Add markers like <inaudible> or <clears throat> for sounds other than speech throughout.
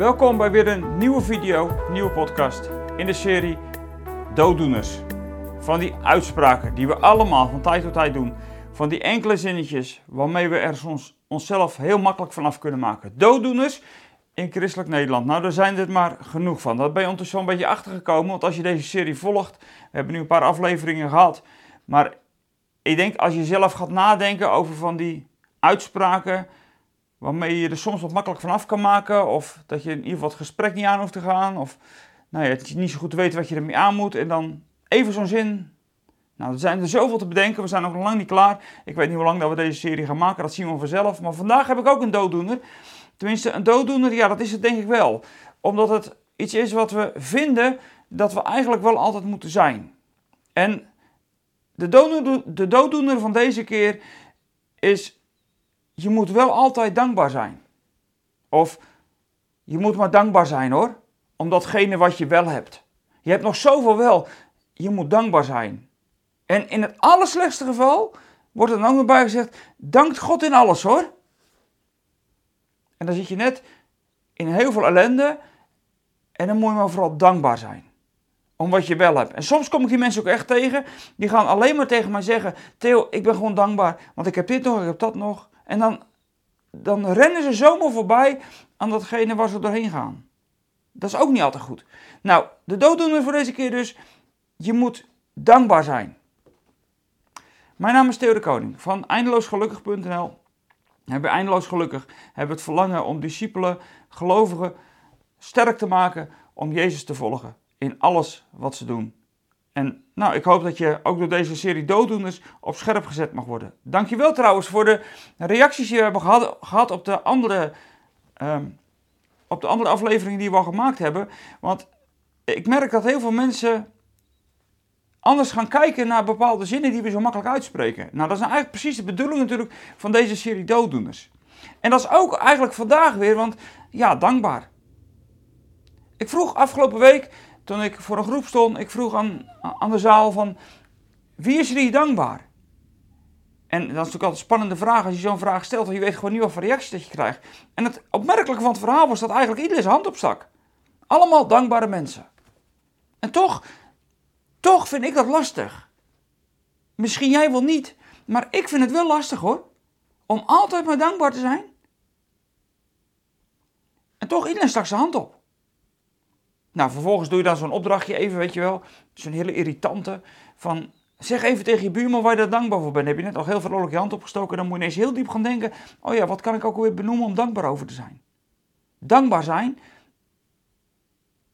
Welkom bij weer een nieuwe video, nieuwe podcast in de serie Dooddoeners. Van die uitspraken die we allemaal van tijd tot tijd doen. Van die enkele zinnetjes waarmee we er soms onszelf heel makkelijk vanaf kunnen maken. Dooddoeners in christelijk Nederland. Nou, daar zijn er maar genoeg van. Dat ben je ondertussen een beetje achtergekomen, want als je deze serie volgt, we hebben nu een paar afleveringen gehad, maar ik denk als je zelf gaat nadenken over van die uitspraken, waarmee je er soms wat makkelijk vanaf kan maken, of dat je in ieder geval het gesprek niet aan hoeft te gaan, of nou ja, dat je niet zo goed weet wat je ermee aan moet, en dan even zo'n zin. Nou, er zijn er zoveel te bedenken, we zijn nog lang niet klaar. Ik weet niet hoe lang dat we deze serie gaan maken, dat zien we vanzelf. Maar vandaag heb ik ook een dooddoener. Tenminste, een dooddoener, ja, dat is het denk ik wel. Omdat het iets is wat we vinden dat we eigenlijk wel altijd moeten zijn. En de dooddoener, de dooddoener van deze keer is, je moet wel altijd dankbaar zijn. Of, je moet maar dankbaar zijn hoor, om datgene wat je wel hebt. Je hebt nog zoveel wel, je moet dankbaar zijn. En in het allerslechtste geval wordt er dan ook bij gezegd, dankt God in alles hoor. En dan zit je net in heel veel ellende. En dan moet je maar vooral dankbaar zijn. Om wat je wel hebt. En soms kom ik die mensen ook echt tegen. Die gaan alleen maar tegen mij zeggen: Theo, ik ben gewoon dankbaar. Want ik heb dit nog, ik heb dat nog. En dan, dan rennen ze zomaar voorbij aan datgene waar ze doorheen gaan. Dat is ook niet altijd goed. Nou, de dooddoener voor deze keer dus. Je moet dankbaar zijn. Mijn naam is Theo de Koning van eindeloosgelukkig.nl hebben eindeloos gelukkig, hebben het verlangen om discipelen, gelovigen sterk te maken om Jezus te volgen in alles wat ze doen. En nou, ik hoop dat je ook door deze serie dooddoeners op scherp gezet mag worden. Dankjewel trouwens voor de reacties die we hebben gehad, gehad op, de andere, um, op de andere afleveringen die we al gemaakt hebben. Want ik merk dat heel veel mensen anders gaan kijken naar bepaalde zinnen die we zo makkelijk uitspreken. Nou, dat is nou eigenlijk precies de bedoeling natuurlijk van deze serie dooddoeners. En dat is ook eigenlijk vandaag weer, want ja, dankbaar. Ik vroeg afgelopen week, toen ik voor een groep stond, ik vroeg aan, aan de zaal van, wie is hier dankbaar? En dat is natuurlijk altijd een spannende vraag als je zo'n vraag stelt, want je weet gewoon niet wat voor reacties dat je krijgt. En het opmerkelijke van het verhaal was dat eigenlijk iedereen zijn hand opstak. Allemaal dankbare mensen. En toch toch vind ik dat lastig. Misschien jij wel niet, maar ik vind het wel lastig hoor. Om altijd maar dankbaar te zijn. En toch iedereen stak zijn hand op. Nou, vervolgens doe je dan zo'n opdrachtje even, weet je wel. Zo'n hele irritante. Van, zeg even tegen je buurman waar je daar dankbaar voor bent. Heb je net al heel vrolijk je hand opgestoken. Dan moet je ineens heel diep gaan denken. Oh ja, wat kan ik ook weer benoemen om dankbaar over te zijn? Dankbaar zijn.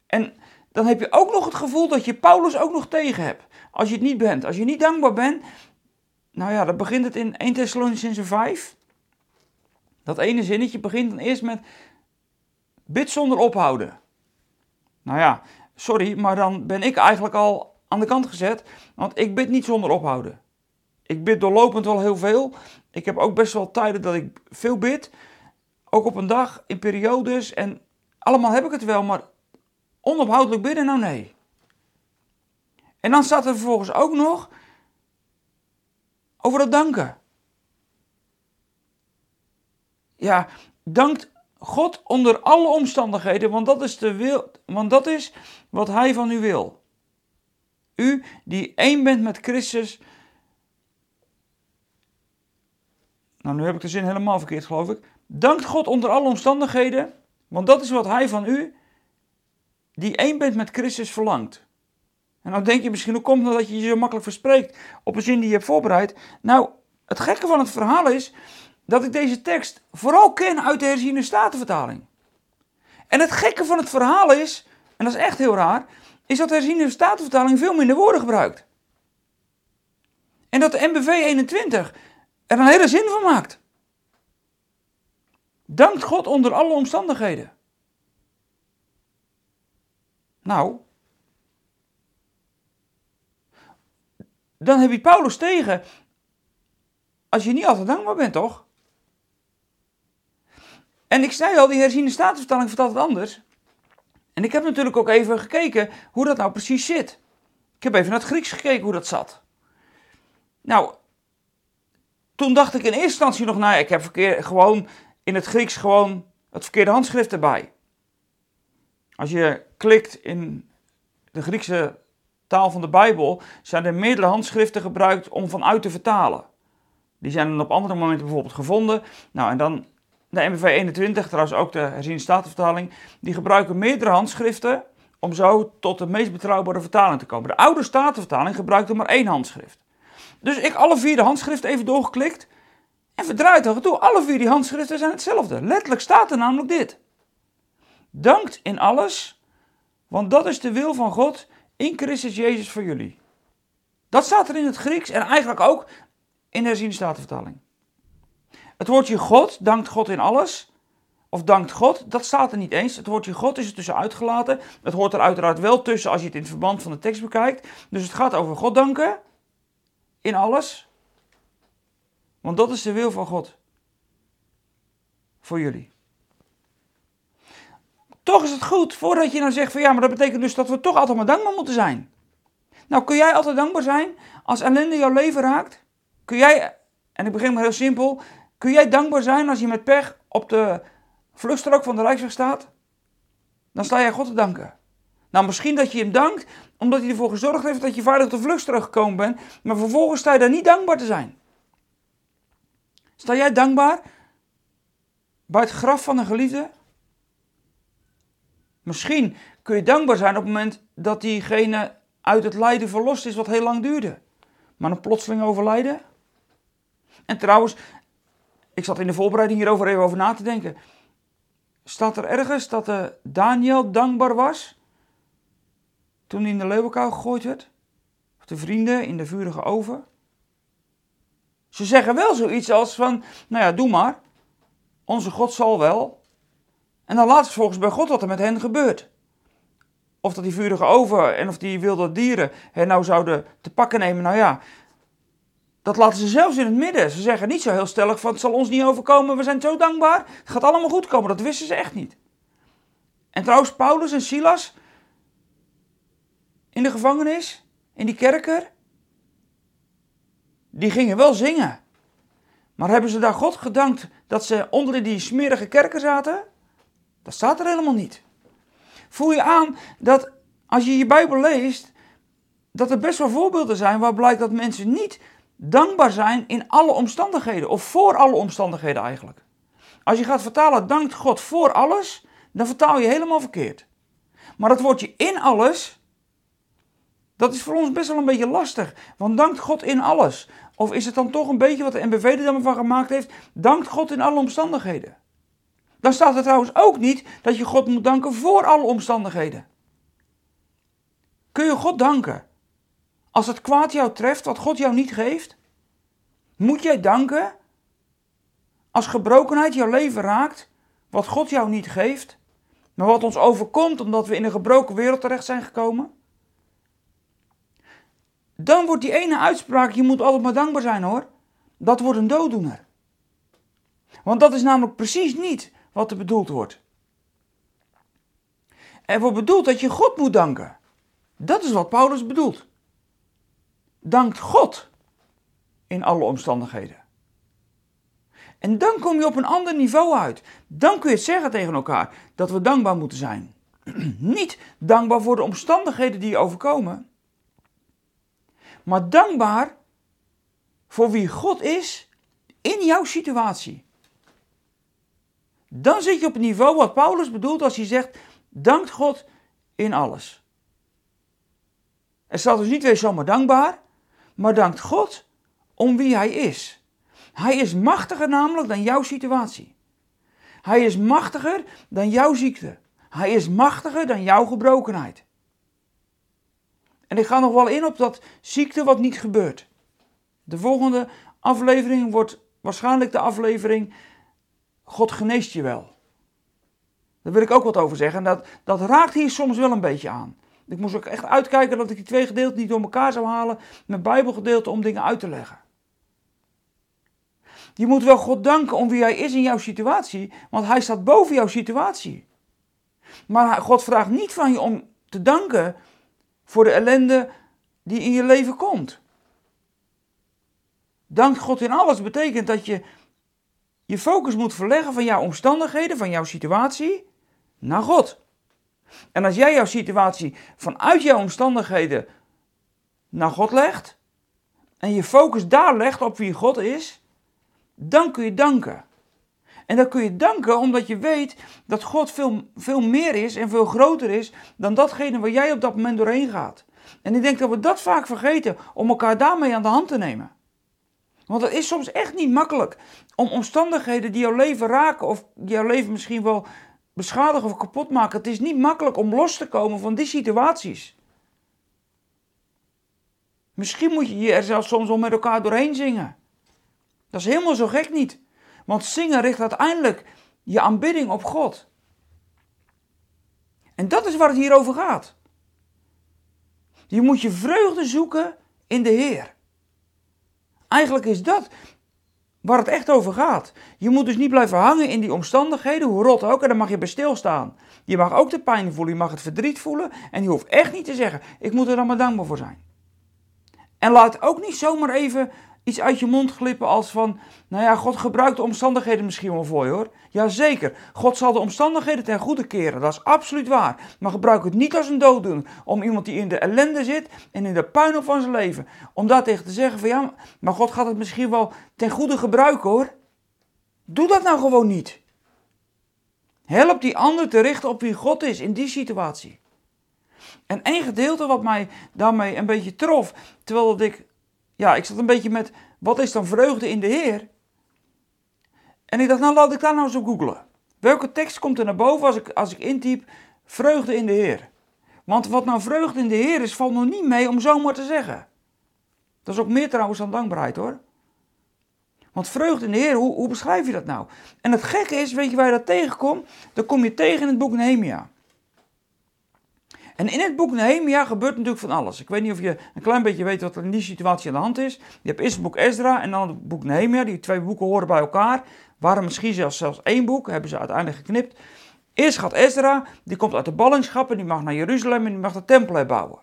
En dan heb je ook nog het gevoel dat je Paulus ook nog tegen hebt. Als je het niet bent. Als je niet dankbaar bent. Nou ja, dan begint het in 1 Thessalonicense 5. Dat ene zinnetje begint dan eerst met bid zonder ophouden. Nou ja, sorry, maar dan ben ik eigenlijk al aan de kant gezet. Want ik bid niet zonder ophouden. Ik bid doorlopend wel heel veel. Ik heb ook best wel tijden dat ik veel bid. Ook op een dag, in periodes. En allemaal heb ik het wel, maar Onophoudelijk bidden? Nou nee. En dan staat er vervolgens ook nog over het danken. Ja, dankt God onder alle omstandigheden, want dat is, de wil, want dat is wat Hij van u wil. U die één bent met Christus. Nou, nu heb ik de zin helemaal verkeerd, geloof ik. Dankt God onder alle omstandigheden, want dat is wat Hij van u die één bent met Christus verlangt. En dan denk je misschien, hoe komt het dat je je zo makkelijk verspreekt op een zin die je hebt voorbereid? Nou, het gekke van het verhaal is dat ik deze tekst vooral ken uit de herziene statenvertaling. En het gekke van het verhaal is, en dat is echt heel raar, is dat de herziene statenvertaling veel minder woorden gebruikt. En dat de MBV 21 er een hele zin van maakt. Dankt God onder alle omstandigheden. Nou, dan heb je Paulus tegen als je niet altijd dankbaar bent, toch? En ik zei al, die herziende statusvertaling vertelt het anders. En ik heb natuurlijk ook even gekeken hoe dat nou precies zit. Ik heb even naar het Grieks gekeken hoe dat zat. Nou, toen dacht ik in eerste instantie nog, nou, ik heb verkeer, gewoon in het Grieks gewoon het verkeerde handschrift erbij. Als je klikt in de Griekse taal van de Bijbel, zijn er meerdere handschriften gebruikt om vanuit te vertalen. Die zijn dan op andere momenten bijvoorbeeld gevonden. Nou, en dan de MBV 21, trouwens ook de herziende statenvertaling, die gebruiken meerdere handschriften om zo tot de meest betrouwbare vertaling te komen. De oude statenvertaling gebruikte maar één handschrift. Dus ik alle vier de handschriften even doorgeklikt en verdraaid nog toe. Alle vier die handschriften zijn hetzelfde. Letterlijk staat er namelijk dit. Dankt in alles, want dat is de wil van God in Christus Jezus voor jullie. Dat staat er in het Grieks en eigenlijk ook in de herziende statenvertaling. Het woordje God, dankt God in alles, of dankt God, dat staat er niet eens. Het woordje God is er tussen uitgelaten. Het hoort er uiteraard wel tussen als je het in verband van de tekst bekijkt. Dus het gaat over God danken in alles. Want dat is de wil van God. Voor jullie. Toch is het goed, voordat je nou zegt van ja, maar dat betekent dus dat we toch altijd maar dankbaar moeten zijn. Nou, kun jij altijd dankbaar zijn als ellende jouw leven raakt? Kun jij, en ik begin maar heel simpel, kun jij dankbaar zijn als je met pech op de vluchtstrook van de Rijksweg staat? Dan sta jij God te danken. Nou, misschien dat je hem dankt omdat hij ervoor gezorgd heeft dat je veilig op de vluchtstrook gekomen bent, maar vervolgens sta je daar niet dankbaar te zijn. Sta jij dankbaar bij het graf van een geliefde? Misschien kun je dankbaar zijn op het moment dat diegene uit het lijden verlost is wat heel lang duurde. Maar een plotseling overlijden? En trouwens, ik zat in de voorbereiding hierover even over na te denken. Staat er ergens dat uh, Daniel dankbaar was toen hij in de leeuwenkou gegooid werd? Of de vrienden in de vurige oven? Ze zeggen wel zoiets als van, nou ja, doe maar. Onze God zal wel. En dan laat ze volgens bij God wat er met hen gebeurt. Of dat die vurige oven en of die wilde dieren hen nou zouden te pakken nemen. Nou ja, dat laten ze zelfs in het midden. Ze zeggen niet zo heel stellig van het zal ons niet overkomen, we zijn zo dankbaar. Het gaat allemaal goed komen, dat wisten ze echt niet. En trouwens, Paulus en Silas in de gevangenis, in die kerker, die gingen wel zingen. Maar hebben ze daar God gedankt dat ze onder die smerige kerken zaten? Dat staat er helemaal niet. Voel je aan dat als je je Bijbel leest, dat er best wel voorbeelden zijn waar blijkt dat mensen niet dankbaar zijn in alle omstandigheden, of voor alle omstandigheden eigenlijk. Als je gaat vertalen, dankt God voor alles, dan vertaal je helemaal verkeerd. Maar dat woordje in alles, dat is voor ons best wel een beetje lastig. Want dankt God in alles. Of is het dan toch een beetje wat de NBV er dan van gemaakt heeft? Dankt God in alle omstandigheden. Dan staat er trouwens ook niet dat je God moet danken voor alle omstandigheden. Kun je God danken als het kwaad jou treft wat God jou niet geeft? Moet jij danken als gebrokenheid jouw leven raakt wat God jou niet geeft, maar wat ons overkomt omdat we in een gebroken wereld terecht zijn gekomen? Dan wordt die ene uitspraak, je moet altijd maar dankbaar zijn hoor, dat wordt een dooddoener. Want dat is namelijk precies niet wat er bedoeld wordt. Er wordt bedoeld dat je God moet danken. Dat is wat Paulus bedoelt dankt God in alle omstandigheden. En dan kom je op een ander niveau uit. Dan kun je het zeggen tegen elkaar dat we dankbaar moeten zijn. <clears throat> Niet dankbaar voor de omstandigheden die je overkomen, maar dankbaar voor wie God is in jouw situatie. Dan zit je op het niveau wat Paulus bedoelt als hij zegt: dankt God in alles. Er staat dus niet weer zomaar dankbaar, maar dankt God om wie Hij is. Hij is machtiger namelijk dan jouw situatie. Hij is machtiger dan jouw ziekte. Hij is machtiger dan jouw gebrokenheid. En ik ga nog wel in op dat ziekte wat niet gebeurt. De volgende aflevering wordt waarschijnlijk de aflevering God geneest je wel. Daar wil ik ook wat over zeggen. En dat, dat raakt hier soms wel een beetje aan. Ik moest ook echt uitkijken dat ik die twee gedeelten niet door elkaar zou halen met Bijbelgedeelten om dingen uit te leggen. Je moet wel God danken om wie Hij is in jouw situatie, want Hij staat boven jouw situatie. Maar God vraagt niet van je om te danken voor de ellende die in je leven komt. Dank God in alles betekent dat je je focus moet verleggen van jouw omstandigheden, van jouw situatie, naar God. En als jij jouw situatie vanuit jouw omstandigheden naar God legt en je focus daar legt op wie God is, dan kun je danken. En dan kun je danken omdat je weet dat God veel, veel meer is en veel groter is dan datgene waar jij op dat moment doorheen gaat. En ik denk dat we dat vaak vergeten om elkaar daarmee aan de hand te nemen. Want het is soms echt niet makkelijk om omstandigheden die jouw leven raken of jouw leven misschien wel beschadigen of kapot maken. Het is niet makkelijk om los te komen van die situaties. Misschien moet je er zelfs soms wel met elkaar doorheen zingen. Dat is helemaal zo gek niet. Want zingen richt uiteindelijk je aanbidding op God. En dat is waar het hier over gaat. Je moet je vreugde zoeken in de Heer. Eigenlijk is dat waar het echt over gaat. Je moet dus niet blijven hangen in die omstandigheden, hoe rot ook, en dan mag je bij stilstaan. Je mag ook de pijn voelen, je mag het verdriet voelen, en je hoeft echt niet te zeggen, ik moet er dan maar dankbaar voor zijn. En laat ook niet zomaar even iets uit je mond glippen als van, nou ja, God gebruikt de omstandigheden misschien wel voor je hoor. Jazeker, God zal de omstandigheden ten goede keren, dat is absoluut waar. Maar gebruik het niet als een dooddoener om iemand die in de ellende zit en in de puinhoop van zijn leven, om daar tegen te zeggen van ja, maar God gaat het misschien wel ten goede gebruiken hoor. Doe dat nou gewoon niet. Help die ander te richten op wie God is in die situatie. En één gedeelte wat mij daarmee een beetje trof, terwijl ik ja, ik zat een beetje met, wat is dan vreugde in de Heer? En ik dacht, nou laat ik daar nou eens op googlen. Welke tekst komt er naar boven als ik, als ik intyp vreugde in de Heer? Want wat nou vreugde in de Heer is, valt nog niet mee om zomaar te zeggen. Dat is ook meer trouwens dan dankbaarheid hoor. Want vreugde in de Heer, hoe, hoe beschrijf je dat nou? En het gekke is, weet je waar je dat tegenkomt? Dan kom je tegen in het boek Nehemia. En in het boek Nehemia gebeurt natuurlijk van alles. Ik weet niet of je een klein beetje weet wat er in die situatie aan de hand is. Je hebt eerst het boek Ezra en dan het boek Nehemia. Die twee boeken horen bij elkaar. Waren misschien zelfs, zelfs één boek, hebben ze uiteindelijk geknipt. Eerst gaat Ezra, die komt uit de ballingschap en die mag naar Jeruzalem en die mag de tempel herbouwen.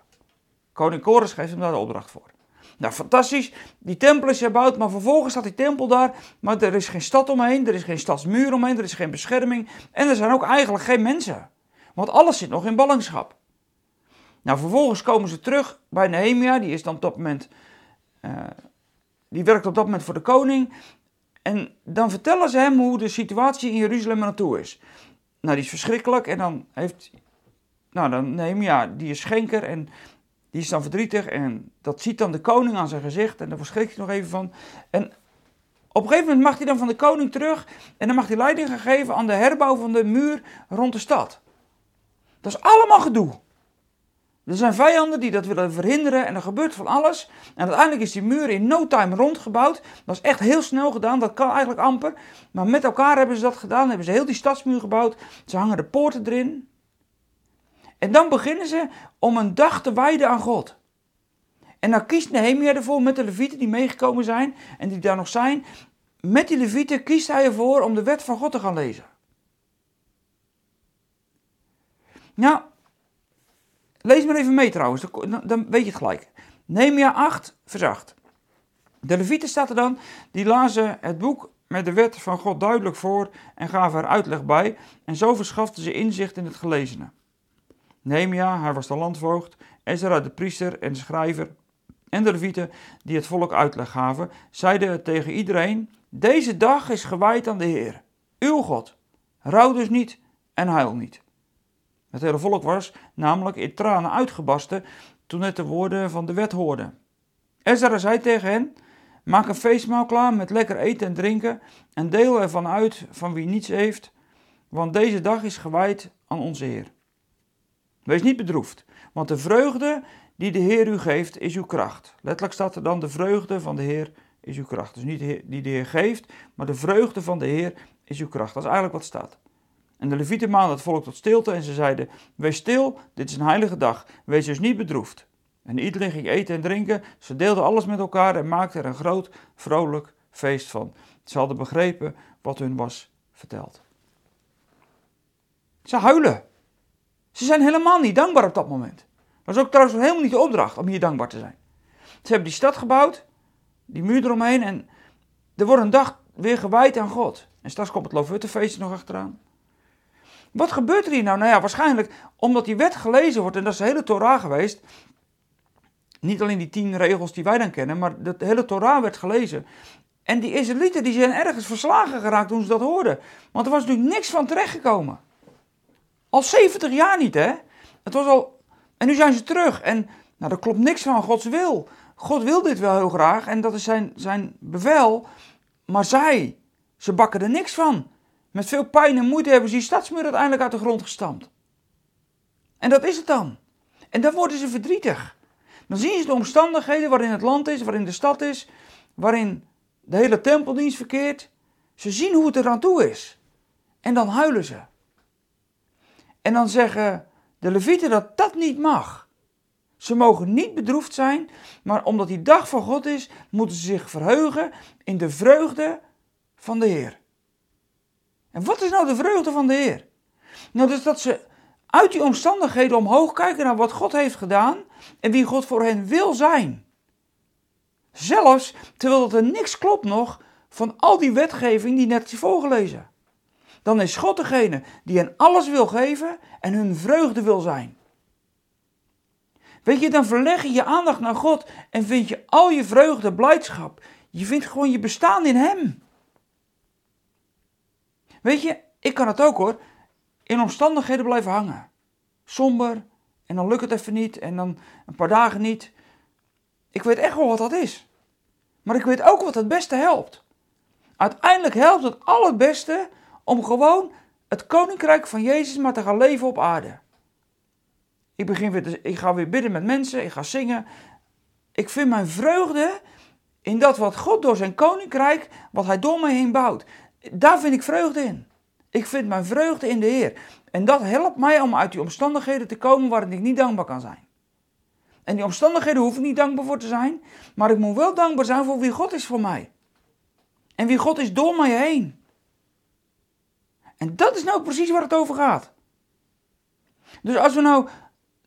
Koning Kores geeft hem daar de opdracht voor. Nou, fantastisch. Die tempel is herbouwd, maar vervolgens staat die tempel daar. Maar er is geen stad omheen, er is geen stadsmuur omheen, er is geen bescherming. En er zijn ook eigenlijk geen mensen. Want alles zit nog in ballingschap. Nou, vervolgens komen ze terug bij Nehemia, die is dan op dat moment, uh, die werkt op dat moment voor de koning. En dan vertellen ze hem hoe de situatie in Jeruzalem naartoe is. Nou, die is verschrikkelijk en dan heeft, nou dan Nehemia, die is schenker en die is dan verdrietig en dat ziet dan de koning aan zijn gezicht en daar verschrikt hij nog even van. En op een gegeven moment mag hij dan van de koning terug en dan mag hij leiding geven aan de herbouw van de muur rond de stad. Dat is allemaal gedoe. Er zijn vijanden die dat willen verhinderen en er gebeurt van alles. En uiteindelijk is die muur in no time rondgebouwd. Dat is echt heel snel gedaan, dat kan eigenlijk amper. Maar met elkaar hebben ze dat gedaan, hebben ze heel die stadsmuur gebouwd. Ze hangen de poorten erin. En dan beginnen ze om een dag te wijden aan God. En dan kiest Nehemia ervoor met de levieten die meegekomen zijn en die daar nog zijn. Met die levieten kiest hij ervoor om de wet van God te gaan lezen. Nou, Lees maar even mee trouwens, dan weet je het gelijk. Nehemia 8, vers 8. De levieten staat er dan, die lazen het boek met de wet van God duidelijk voor en gaven er uitleg bij. En zo verschaften ze inzicht in het gelezene. Nehemia, hij was de landvoogd, Ezra de priester en de schrijver en de levieten die het volk uitleg gaven, zeiden tegen iedereen, deze dag is gewijd aan de Heer, uw God. Rouw dus niet en huil niet. Het hele volk was namelijk in tranen uitgebarsten toen het de woorden van de wet hoorde. Ezra zei tegen hen: Maak een feestmaal klaar met lekker eten en drinken en deel ervan uit van wie niets heeft, want deze dag is gewijd aan onze Heer. Wees niet bedroefd, want de vreugde die de Heer u geeft is uw kracht. Letterlijk staat er dan: de vreugde van de Heer is uw kracht. Dus niet die de Heer geeft, maar de vreugde van de Heer is uw kracht. Dat is eigenlijk wat staat. En de levieten maanden het volk tot stilte en ze zeiden, wees stil, dit is een heilige dag, wees dus niet bedroefd. En iedereen ging eten en drinken, ze deelden alles met elkaar en maakten er een groot, vrolijk feest van. Ze hadden begrepen wat hun was verteld. Ze huilen. Ze zijn helemaal niet dankbaar op dat moment. Dat was ook trouwens helemaal niet de opdracht om hier dankbaar te zijn. Ze hebben die stad gebouwd, die muur eromheen en er wordt een dag weer gewijd aan God. En straks komt het Loofhuttenfeest nog achteraan. Wat gebeurt er hier nou? Nou ja, waarschijnlijk omdat die wet gelezen wordt, en dat is de hele Torah geweest. Niet alleen die tien regels die wij dan kennen, maar de hele Torah werd gelezen. En die Israëlieten die zijn ergens verslagen geraakt toen ze dat hoorden. Want er was natuurlijk niks van terechtgekomen. Al 70 jaar niet, hè? Het was al... En nu zijn ze terug. En nou, er klopt niks van Gods wil. God wil dit wel heel graag en dat is zijn, zijn bevel. Maar zij, ze bakken er niks van. Met veel pijn en moeite hebben ze die stadsmuur uiteindelijk uit de grond gestampt. En dat is het dan. En dan worden ze verdrietig. Dan zien ze de omstandigheden waarin het land is, waarin de stad is, waarin de hele tempeldienst verkeert. Ze zien hoe het er aan toe is. En dan huilen ze. En dan zeggen de levieten dat dat niet mag. Ze mogen niet bedroefd zijn, maar omdat die dag van God is, moeten ze zich verheugen in de vreugde van de Heer. En wat is nou de vreugde van de Heer? Nou, dus dat ze uit die omstandigheden omhoog kijken naar wat God heeft gedaan en wie God voor hen wil zijn. Zelfs terwijl er niks klopt nog van al die wetgeving die net is voorgelezen. Dan is God degene die hen alles wil geven en hun vreugde wil zijn. Weet je, dan verleg je je aandacht naar God en vind je al je vreugde, blijdschap. Je vindt gewoon je bestaan in Hem. Weet je, ik kan het ook hoor, in omstandigheden blijven hangen. Somber, en dan lukt het even niet, en dan een paar dagen niet. Ik weet echt wel wat dat is. Maar ik weet ook wat het beste helpt. Uiteindelijk helpt het al het beste om gewoon het koninkrijk van Jezus maar te gaan leven op aarde. Ik, begin weer ik ga weer bidden met mensen, ik ga zingen. Ik vind mijn vreugde in dat wat God door zijn koninkrijk, wat hij door mij heen bouwt. Daar vind ik vreugde in. Ik vind mijn vreugde in de Heer. En dat helpt mij om uit die omstandigheden te komen waarin ik niet dankbaar kan zijn. En die omstandigheden hoef ik niet dankbaar voor te zijn, maar ik moet wel dankbaar zijn voor wie God is voor mij. En wie God is door mij heen. En dat is nou precies waar het over gaat. Dus als we nou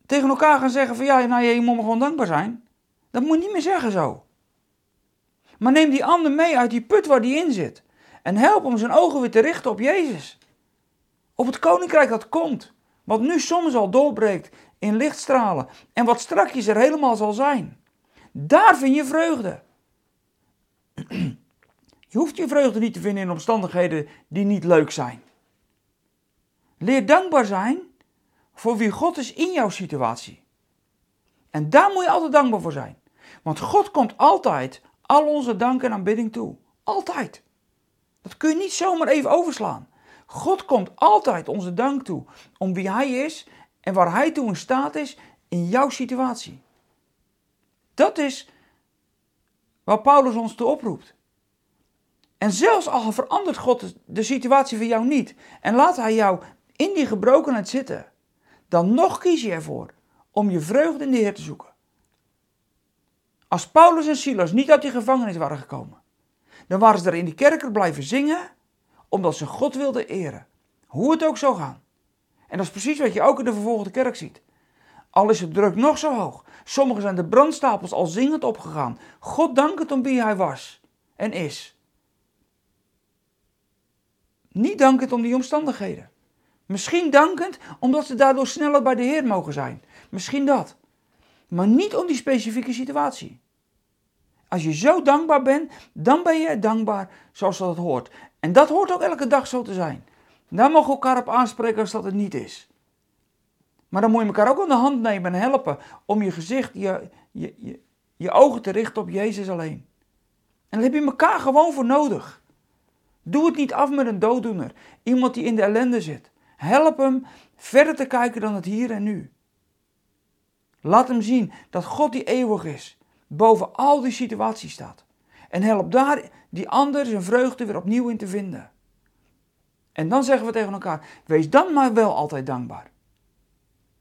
tegen elkaar gaan zeggen van ja, nou, je moet gewoon dankbaar zijn, dat moet je niet meer zeggen zo. Maar neem die ander mee uit die put waar die in zit. En help hem zijn ogen weer te richten op Jezus. Op het koninkrijk dat komt. Wat nu soms al doorbreekt in lichtstralen. En wat strakjes er helemaal zal zijn. Daar vind je vreugde. <clears throat> Je hoeft je vreugde niet te vinden in omstandigheden die niet leuk zijn. Leer dankbaar zijn voor wie God is in jouw situatie. En daar moet je altijd dankbaar voor zijn. Want God komt altijd al onze dank en aanbidding toe. Altijd. Dat kun je niet zomaar even overslaan. God komt altijd onze dank toe om wie Hij is en waar Hij toe in staat is in jouw situatie. Dat is waar Paulus ons toe oproept. En zelfs al verandert God de situatie van jou niet en laat Hij jou in die gebrokenheid zitten, dan nog kies je ervoor om je vreugde in de Heer te zoeken. Als Paulus en Silas niet uit die gevangenis waren gekomen, dan waren ze er in die kerker blijven zingen, omdat ze God wilden eren. Hoe het ook zou gaan. En dat is precies wat je ook in de vervolgde kerk ziet. Al is het druk nog zo hoog. Sommigen zijn de brandstapels al zingend opgegaan. God dankend om wie hij was en is. Niet dankend om die omstandigheden. Misschien dankend omdat ze daardoor sneller bij de Heer mogen zijn. Misschien dat. Maar niet om die specifieke situatie. Als je zo dankbaar bent, dan ben je dankbaar zoals dat hoort. En dat hoort ook elke dag zo te zijn. Daar mogen we elkaar op aanspreken als dat het niet is. Maar dan moet je elkaar ook aan de hand nemen en helpen om je gezicht, je, je, je, je ogen te richten op Jezus alleen. En daar heb je elkaar gewoon voor nodig. Doe het niet af met een dooddoener, iemand die in de ellende zit. Help hem verder te kijken dan het hier en nu. Laat hem zien dat God die eeuwig is, boven al die situaties staat. En help daar die ander zijn vreugde weer opnieuw in te vinden. En dan zeggen we tegen elkaar: wees dan maar wel altijd dankbaar.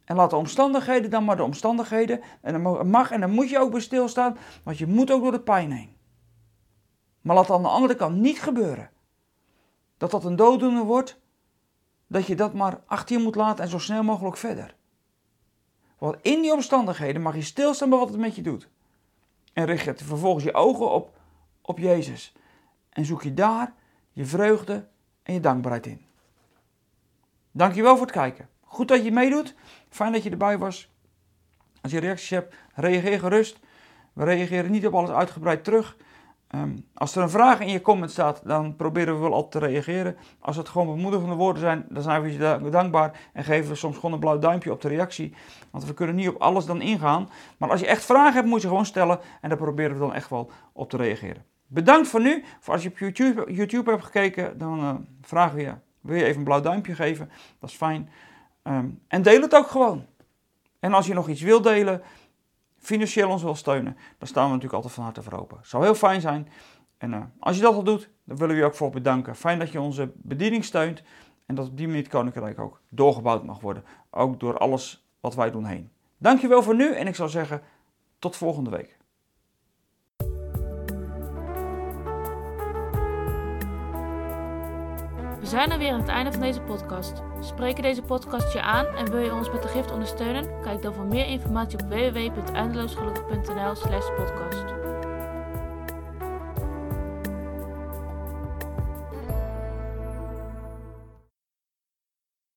En laat de omstandigheden dan maar de omstandigheden. En dan mag en dan moet je ook bij stilstaan, want je moet ook door de pijn heen. Maar laat aan de andere kant niet gebeuren dat dat een dooddoener wordt, dat je dat maar achter je moet laten en zo snel mogelijk verder. Want in die omstandigheden mag je stilstaan bij wat het met je doet. En richt vervolgens je ogen op, op Jezus. En zoek je daar je vreugde en je dankbaarheid in. Dankjewel voor het kijken. Goed dat je meedoet. Fijn dat je erbij was. Als je reacties hebt, reageer gerust. We reageren niet op alles uitgebreid terug. Ehm, als er een vraag in je comment staat, dan proberen we wel altijd te reageren. Als het gewoon bemoedigende woorden zijn, dan zijn we je dankbaar en geven we soms gewoon een blauw duimpje op de reactie. Want we kunnen niet op alles dan ingaan. Maar als je echt vragen hebt, moet je gewoon stellen en daar proberen we dan echt wel op te reageren. Bedankt voor nu. Voor als je op YouTube, YouTube hebt gekeken, dan uh, vragen we je, wil je even een blauw duimpje geven? Dat is fijn. Ehm, en deel het ook gewoon. En als je nog iets wil delen, financieel ons wil steunen, dan staan we natuurlijk altijd van harte voor open. Zou heel fijn zijn. En uh, als je dat al doet, dan willen we je ook voor bedanken. Fijn dat je onze bediening steunt en dat op die manier het Koninkrijk ook doorgebouwd mag worden. Ook door alles wat wij doen heen. Dankjewel voor nu en ik zou zeggen tot volgende week. We zijn er weer aan het einde van deze podcast. Spreken deze podcast je aan en wil je ons met de gift ondersteunen? Kijk dan voor meer informatie op www.eindeloosgelukkig.nl/podcast.